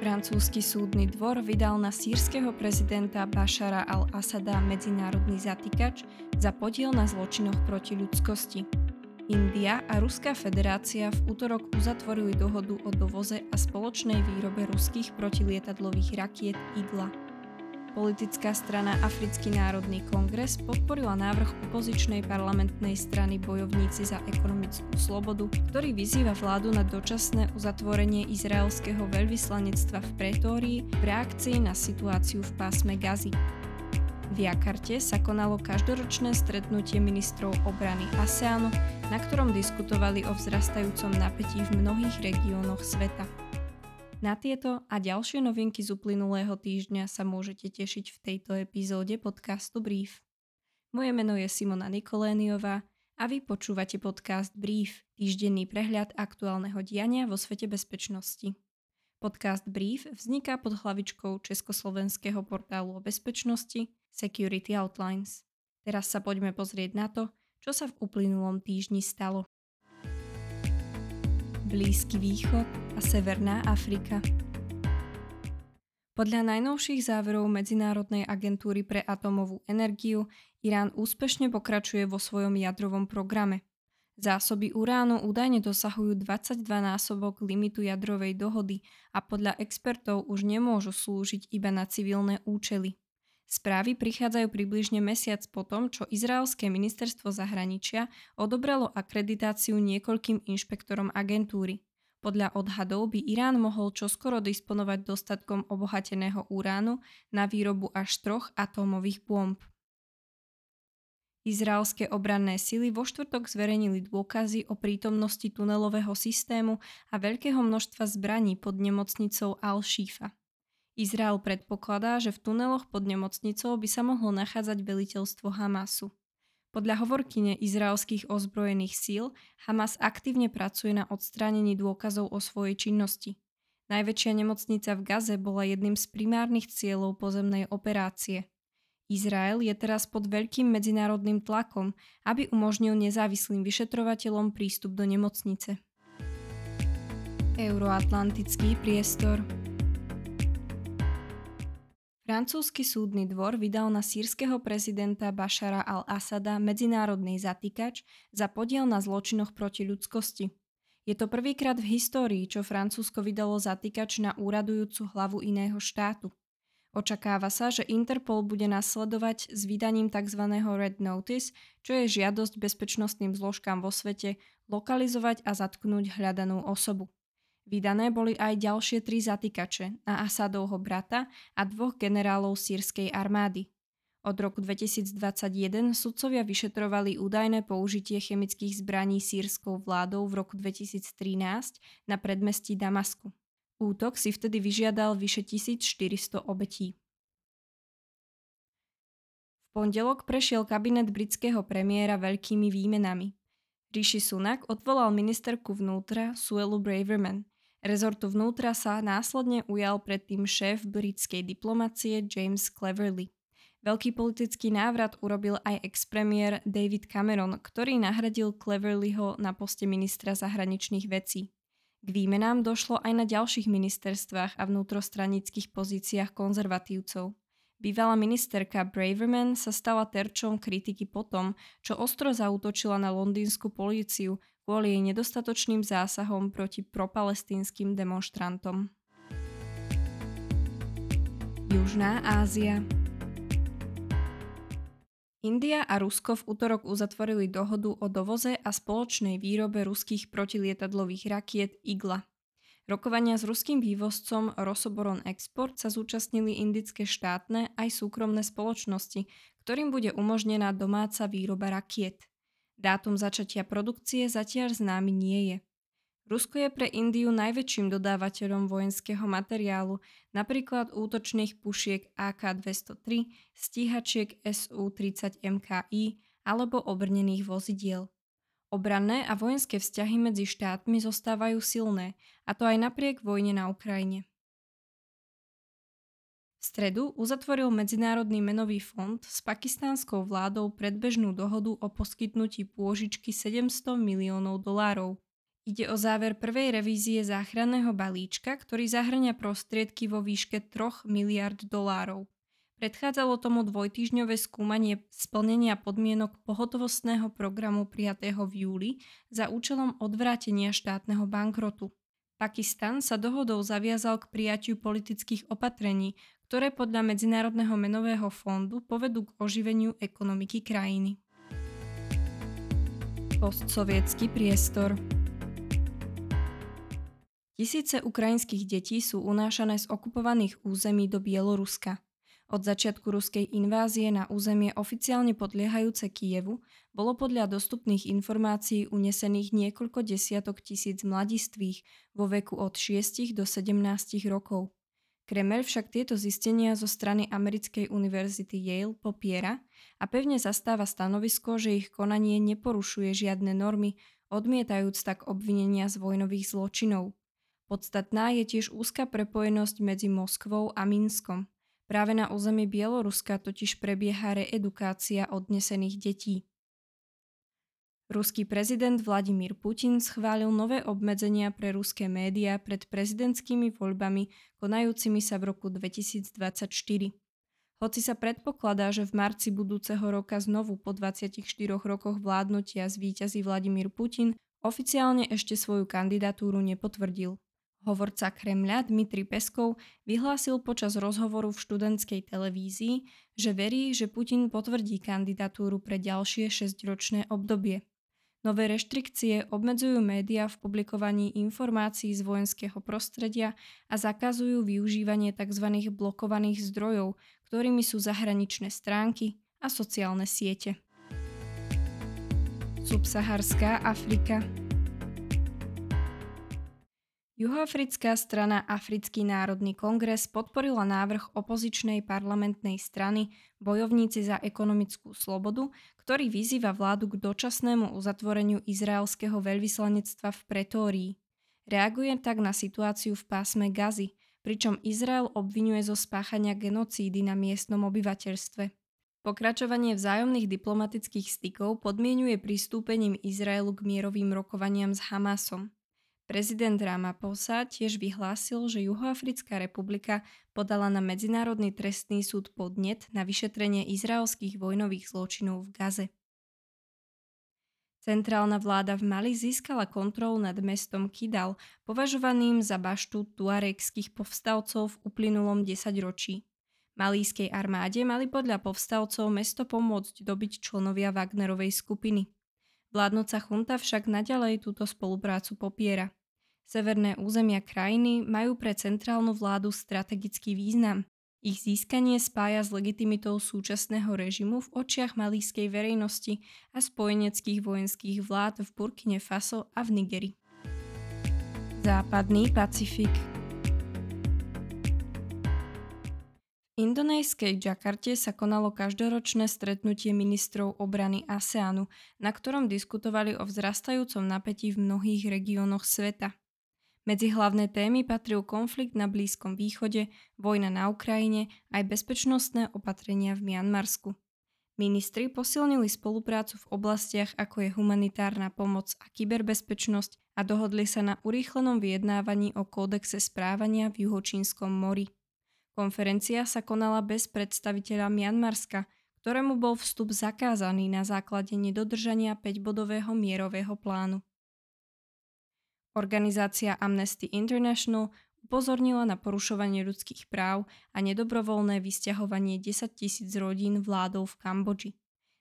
Francúzsky súdny dvor vydal na sírskeho prezidenta Bašara al-Asada medzinárodný zatýkač za podiel na zločinoch proti ľudskosti. India a Ruská federácia v útorok uzatvorili dohodu o dovoze a spoločnej výrobe ruských protilietadlových rakiet Igla. Politická strana Africký národný kongres podporila návrh opozičnej parlamentnej strany Bojovníci za ekonomickú slobodu, ktorý vyzýva vládu na dočasné uzatvorenie izraelského veľvyslanectva v Pretórii v reakcii na situáciu v pásme Gazy. V Jakarte sa konalo každoročné stretnutie ministrov obrany ASEANu, na ktorom diskutovali o vzrastajúcom napätí v mnohých regiónoch sveta. Na tieto a ďalšie novinky z uplynulého týždňa sa môžete tešiť v tejto epizóde podcastu Brief. Moje meno je Simona Nikoléniová a vy počúvate podcast Brief, týždenný prehľad aktuálneho diania vo svete bezpečnosti. Podcast Brief vzniká pod hlavičkou československého portálu o bezpečnosti Security Outlines. Teraz sa poďme pozrieť na to, čo sa v uplynulom týždni stalo. Blízky východ a Severná Afrika. Podľa najnovších záverov Medzinárodnej agentúry pre atomovú energiu Irán úspešne pokračuje vo svojom jadrovom programe. Zásoby uránu údajne dosahujú 22 násobok limitu jadrovej dohody a podľa expertov už nemôžu slúžiť iba na civilné účely. Správy prichádzajú približne mesiac po tom, čo Izraelské ministerstvo zahraničia odobralo akreditáciu niekoľkým inšpektorom agentúry. Podľa odhadov by Irán mohol čoskoro disponovať dostatkom obohateného uránu na výrobu až troch atómových bomb. Izraelské obranné sily vo štvrtok zverejnili dôkazy o prítomnosti tunelového systému a veľkého množstva zbraní pod nemocnicou Al-Shifa. Izrael predpokladá, že v tuneloch pod nemocnicou by sa mohlo nachádzať veliteľstvo Hamasu. Podľa hovorkyne izraelských ozbrojených síl Hamas aktívne pracuje na odstránení dôkazov o svojej činnosti. Najväčšia nemocnica v Gaze bola jedným z primárnych cieľov pozemnej operácie. Izrael je teraz pod veľkým medzinárodným tlakom, aby umožnil nezávislým vyšetrovateľom prístup do nemocnice. Euroatlantický priestor Francúzsky súdny dvor vydal na sírskeho prezidenta Bašara al-Asada medzinárodný zatýkač za podiel na zločinoch proti ľudskosti. Je to prvýkrát v histórii, čo Francúzsko vydalo zatýkač na úradujúcu hlavu iného štátu. Očakáva sa, že Interpol bude nasledovať s vydaním tzv. Red Notice, čo je žiadosť bezpečnostným zložkám vo svete lokalizovať a zatknúť hľadanú osobu. Vydané boli aj ďalšie tri zatýkače na Asadovho brata a dvoch generálov sírskej armády. Od roku 2021 sudcovia vyšetrovali údajné použitie chemických zbraní sírskou vládou v roku 2013 na predmestí Damasku. Útok si vtedy vyžiadal vyše 1400 obetí. V pondelok prešiel kabinet britského premiéra veľkými výmenami. Rishi Sunak odvolal ministerku vnútra Suelu Braverman – Rezortu vnútra sa následne ujal predtým šéf britskej diplomacie James Cleverly. Veľký politický návrat urobil aj ex-premiér David Cameron, ktorý nahradil Cleverlyho na poste ministra zahraničných vecí. K výmenám došlo aj na ďalších ministerstvách a vnútrostranických pozíciách konzervatívcov. Bývalá ministerka Braverman sa stala terčom kritiky potom, čo ostro zautočila na londýnsku políciu kvôli nedostatočným zásahom proti propalestínskym demonstrantom. Južná Ázia India a Rusko v útorok uzatvorili dohodu o dovoze a spoločnej výrobe ruských protilietadlových rakiet Igla. Rokovania s ruským vývozcom Rosoboron Export sa zúčastnili indické štátne aj súkromné spoločnosti, ktorým bude umožnená domáca výroba rakiet. Dátum začatia produkcie zatiaľ známy nie je. Rusko je pre Indiu najväčším dodávateľom vojenského materiálu, napríklad útočných pušiek AK-203, stíhačiek SU-30 MKI alebo obrnených vozidiel. Obranné a vojenské vzťahy medzi štátmi zostávajú silné, a to aj napriek vojne na Ukrajine. V stredu uzatvoril Medzinárodný menový fond s pakistánskou vládou predbežnú dohodu o poskytnutí pôžičky 700 miliónov dolárov. Ide o záver prvej revízie záchranného balíčka, ktorý zahrania prostriedky vo výške 3 miliard dolárov. Predchádzalo tomu dvojtýžňové skúmanie splnenia podmienok pohotovostného programu prijatého v júli za účelom odvrátenia štátneho bankrotu. Pakistan sa dohodou zaviazal k prijatiu politických opatrení, ktoré podľa Medzinárodného menového fondu povedú k oživeniu ekonomiky krajiny. Postsovietský priestor Tisíce ukrajinských detí sú unášané z okupovaných území do Bieloruska. Od začiatku ruskej invázie na územie oficiálne podliehajúce Kievu bolo podľa dostupných informácií unesených niekoľko desiatok tisíc mladistvých vo veku od 6 do 17 rokov. Kremel však tieto zistenia zo strany americkej univerzity Yale popiera a pevne zastáva stanovisko, že ich konanie neporušuje žiadne normy, odmietajúc tak obvinenia z vojnových zločinov. Podstatná je tiež úzka prepojenosť medzi Moskvou a Minskom. Práve na území Bieloruska totiž prebieha reedukácia odnesených detí. Ruský prezident Vladimír Putin schválil nové obmedzenia pre ruské médiá pred prezidentskými voľbami konajúcimi sa v roku 2024. Hoci sa predpokladá, že v marci budúceho roka znovu po 24 rokoch vládnutia zvíťazí Vladimír Putin, oficiálne ešte svoju kandidatúru nepotvrdil. Hovorca Kremľa Dmitri Peskov vyhlásil počas rozhovoru v študentskej televízii, že verí, že Putin potvrdí kandidatúru pre ďalšie 6-ročné obdobie. Nové reštrikcie obmedzujú médiá v publikovaní informácií z vojenského prostredia a zakazujú využívanie tzv. blokovaných zdrojov, ktorými sú zahraničné stránky a sociálne siete. Subsaharská Afrika Juhoafrická strana Africký národný kongres podporila návrh opozičnej parlamentnej strany Bojovníci za ekonomickú slobodu, ktorý vyzýva vládu k dočasnému uzatvoreniu izraelského veľvyslanectva v Pretórii. Reaguje tak na situáciu v pásme Gazy, pričom Izrael obvinuje zo spáchania genocídy na miestnom obyvateľstve. Pokračovanie vzájomných diplomatických stykov podmienuje pristúpením Izraelu k mierovým rokovaniam s Hamasom. Prezident Ramaphosa tiež vyhlásil, že Juhoafrická republika podala na Medzinárodný trestný súd podnet na vyšetrenie izraelských vojnových zločinov v Gaze. Centrálna vláda v Mali získala kontrolu nad mestom Kidal, považovaným za baštu tuarekských povstalcov v uplynulom desaťročí. Malískej armáde mali podľa povstalcov mesto pomôcť dobiť členovia Wagnerovej skupiny. Vládnoca chunta však naďalej túto spoluprácu popiera. Severné územia krajiny majú pre centrálnu vládu strategický význam. Ich získanie spája s legitimitou súčasného režimu v očiach malískej verejnosti a spojeneckých vojenských vlád v Burkine Faso a v Nigeri. Západný Pacifik V indonéskej Džakarte sa konalo každoročné stretnutie ministrov obrany ASEANu, na ktorom diskutovali o vzrastajúcom napätí v mnohých regiónoch sveta. Medzi hlavné témy patril konflikt na Blízkom východe, vojna na Ukrajine aj bezpečnostné opatrenia v Mianmarsku. Ministri posilnili spoluprácu v oblastiach ako je humanitárna pomoc a kyberbezpečnosť a dohodli sa na urýchlenom vyjednávaní o kódexe správania v Juhočínskom mori. Konferencia sa konala bez predstaviteľa Mianmarska, ktorému bol vstup zakázaný na základe nedodržania 5-bodového mierového plánu. Organizácia Amnesty International upozornila na porušovanie ľudských práv a nedobrovoľné vysťahovanie 10 tisíc rodín vládou v Kambodži.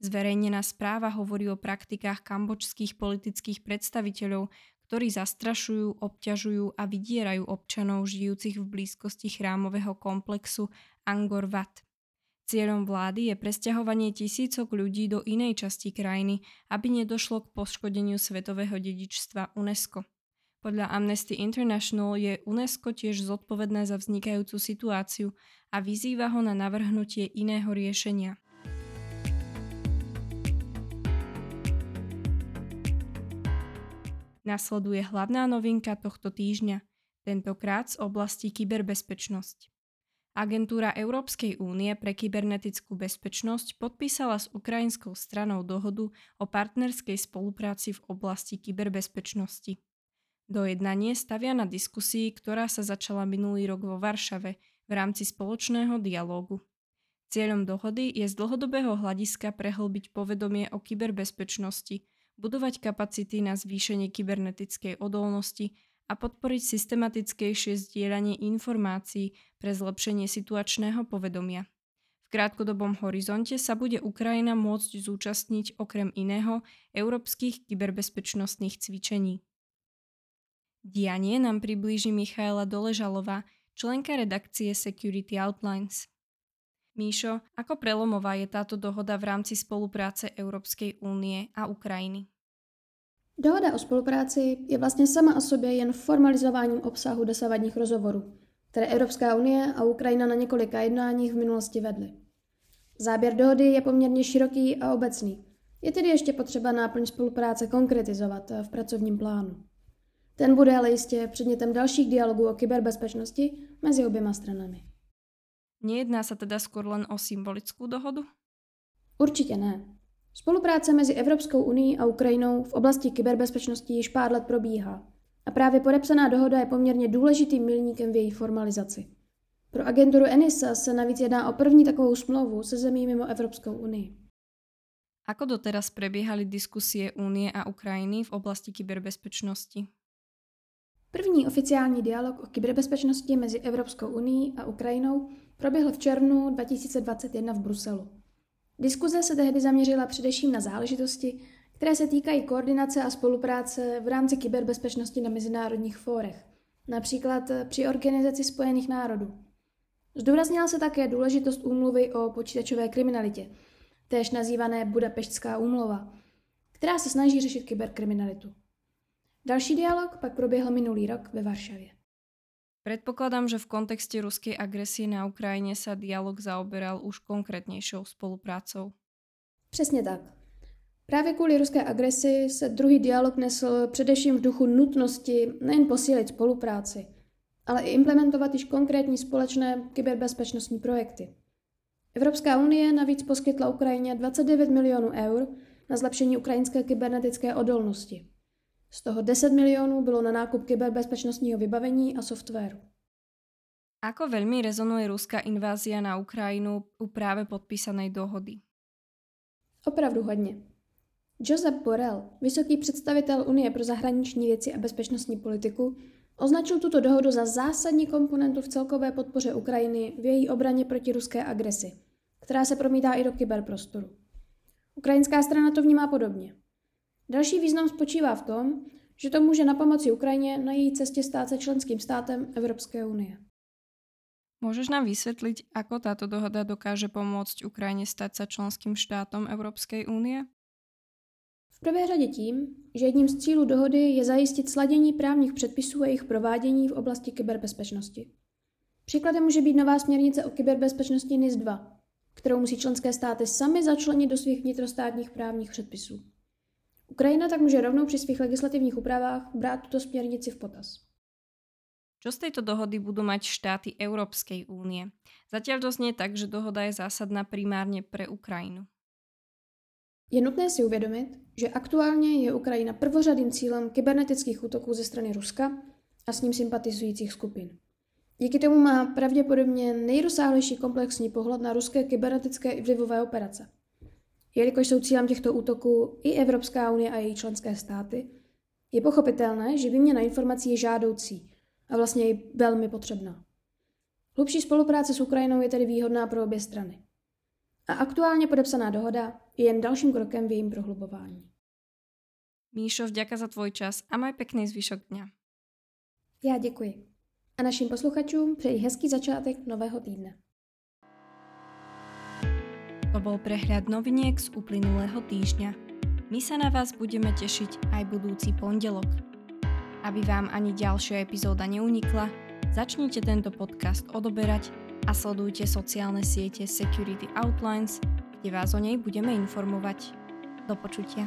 Zverejnená správa hovorí o praktikách kambočských politických predstaviteľov, ktorí zastrašujú, obťažujú a vydierajú občanov žijúcich v blízkosti chrámového komplexu Angkor Wat. Cieľom vlády je presťahovanie tisícok ľudí do inej časti krajiny, aby nedošlo k poškodeniu svetového dedičstva UNESCO. Podľa Amnesty International je UNESCO tiež zodpovedné za vznikajúcu situáciu a vyzýva ho na navrhnutie iného riešenia. Nasleduje hlavná novinka tohto týždňa, tentokrát z oblasti kyberbezpečnosť. Agentúra Európskej únie pre kybernetickú bezpečnosť podpísala s ukrajinskou stranou dohodu o partnerskej spolupráci v oblasti kyberbezpečnosti. Dojednanie stavia na diskusii, ktorá sa začala minulý rok vo Varšave v rámci spoločného dialógu. Cieľom dohody je z dlhodobého hľadiska prehlbiť povedomie o kyberbezpečnosti, budovať kapacity na zvýšenie kybernetickej odolnosti a podporiť systematickejšie zdieľanie informácií pre zlepšenie situačného povedomia. V krátkodobom horizonte sa bude Ukrajina môcť zúčastniť okrem iného európskych kyberbezpečnostných cvičení. Dianie nám priblíži Michaela Doležalová, členka redakcie Security Outlines. Míšo, ako prelomová je táto dohoda v rámci spolupráce Európskej únie a Ukrajiny? Dohoda o spolupráci je vlastně sama o sobě jen formalizováním obsahu dosavadních rozhovorů, které Evropská unie a Ukrajina na několika jednáních v minulosti vedly. Záběr dohody je poměrně široký a obecný. Je tedy ještě potřeba náplň spolupráce konkretizovat v pracovním plánu. Ten bude ale jistě předmětem dalších dialogů o kyberbezpečnosti mezi oběma stranami. Nejedná sa teda skôr len o symbolickú dohodu? Určitě ne. Spolupráce mezi Evropskou unii a Ukrajinou v oblasti kyberbezpečnosti již pár let probíhá a právě podepsaná dohoda je poměrně důležitým milníkem v její formalizaci. Pro agenturu ENISA se navíc jedná o první takovou smlouvu se zemí mimo Evropskou unii. Ako doteraz prebiehali diskusie Únie a Ukrajiny v oblasti kyberbezpečnosti? První oficiální dialog o kyberbezpečnosti mezi Evropskou unii a Ukrajinou proběhl v červnu 2021 v Bruselu. Diskuze se tehdy zaměřila především na záležitosti, které se týkají koordinace a spolupráce v rámci kyberbezpečnosti na mezinárodních fórech, například při Organizaci spojených národů. Zdůraznila se také důležitost úmluvy o počítačové kriminalitě, též nazývané Budapeštská úmluva, která se snaží řešit kyberkriminalitu. Další dialog pak proběhl minulý rok ve Varšavě. Predpokladám, že v kontexte ruskej agresie na Ukrajine sa dialog zaoberal už konkrétnějšou spoluprácou. Přesně tak. Právě kvůli ruské agresi se druhý dialog nesl především v duchu nutnosti nejen posílit spolupráci, ale i implementovat již konkrétní společné kyberbezpečnostní projekty. Evropská unie navíc poskytla Ukrajině 29 milionů eur na zlepšení ukrajinské kybernetické odolnosti. Z toho 10 milionů bylo na nákup kyberbezpečnostního vybavení a softwaru. Ako veľmi rezonuje ruská invázia na Ukrajinu u práve podpísanej dohody? Opravdu hodně. Josep Borrell, vysoký představitel Unie pro zahraniční věci a bezpečnostní politiku, označil tuto dohodu za zásadní komponentu v celkové podpoře Ukrajiny v její obraně proti ruské agresi, která se promítá i do kyberprostoru. Ukrajinská strana to vnímá podobně. Další význam spočívá v tom, že to může na pomoci Ukrajině na její cestě stát se členským státem Evropské unie. Můžeš nám vysvětlit, ako táto dohoda dokáže pomôcť Ukrajině stát se členským štátom Evropské unie? V prvé řadě tím, že jedním z cílů dohody je zajistit sladění právních předpisů a jejich provádění v oblasti kyberbezpečnosti. Příkladem může být nová směrnice o kyberbezpečnosti NIS 2, kterou musí členské státy sami začlenit do svých vnitrostátních právních předpisů. Ukrajina tak může rovnou při svých legislativních úpravách brát tuto směrnici v potaz. Čo z tejto dohody budú mať štáty Európskej únie? Zatiaľ to znie tak, že dohoda je zásadná primárne pre Ukrajinu. Je nutné si uvědomit, že aktuálně je Ukrajina prvořadým cílem kybernetických útoků ze strany Ruska a s ním sympatizujících skupin. Díky tomu má pravděpodobně nejrozsáhlejší komplexní pohled na ruské kybernetické i vlivové operace. Jelikož jsou cílem těchto útoků i Evropská unie a její členské státy, je pochopitelné, že výměna informací je žádoucí a vlastně i velmi potřebná. Hlubší spolupráce s Ukrajinou je tedy výhodná pro obě strany. A aktuálně podepsaná dohoda je jen dalším krokem v jejím prohlubování. Míšo, vďaka za tvoj čas a maj pekný zvyšok dňa. Já děkuji. A našim posluchačům přeji hezký začátek nového týdne. To bol prehľad noviniek z uplynulého týždňa. My sa na vás budeme tešiť aj budúci pondelok. Aby vám ani ďalšia epizóda neunikla, začnite tento podcast odoberať a sledujte sociálne siete Security Outlines, kde vás o nej budeme informovať. Do počutia.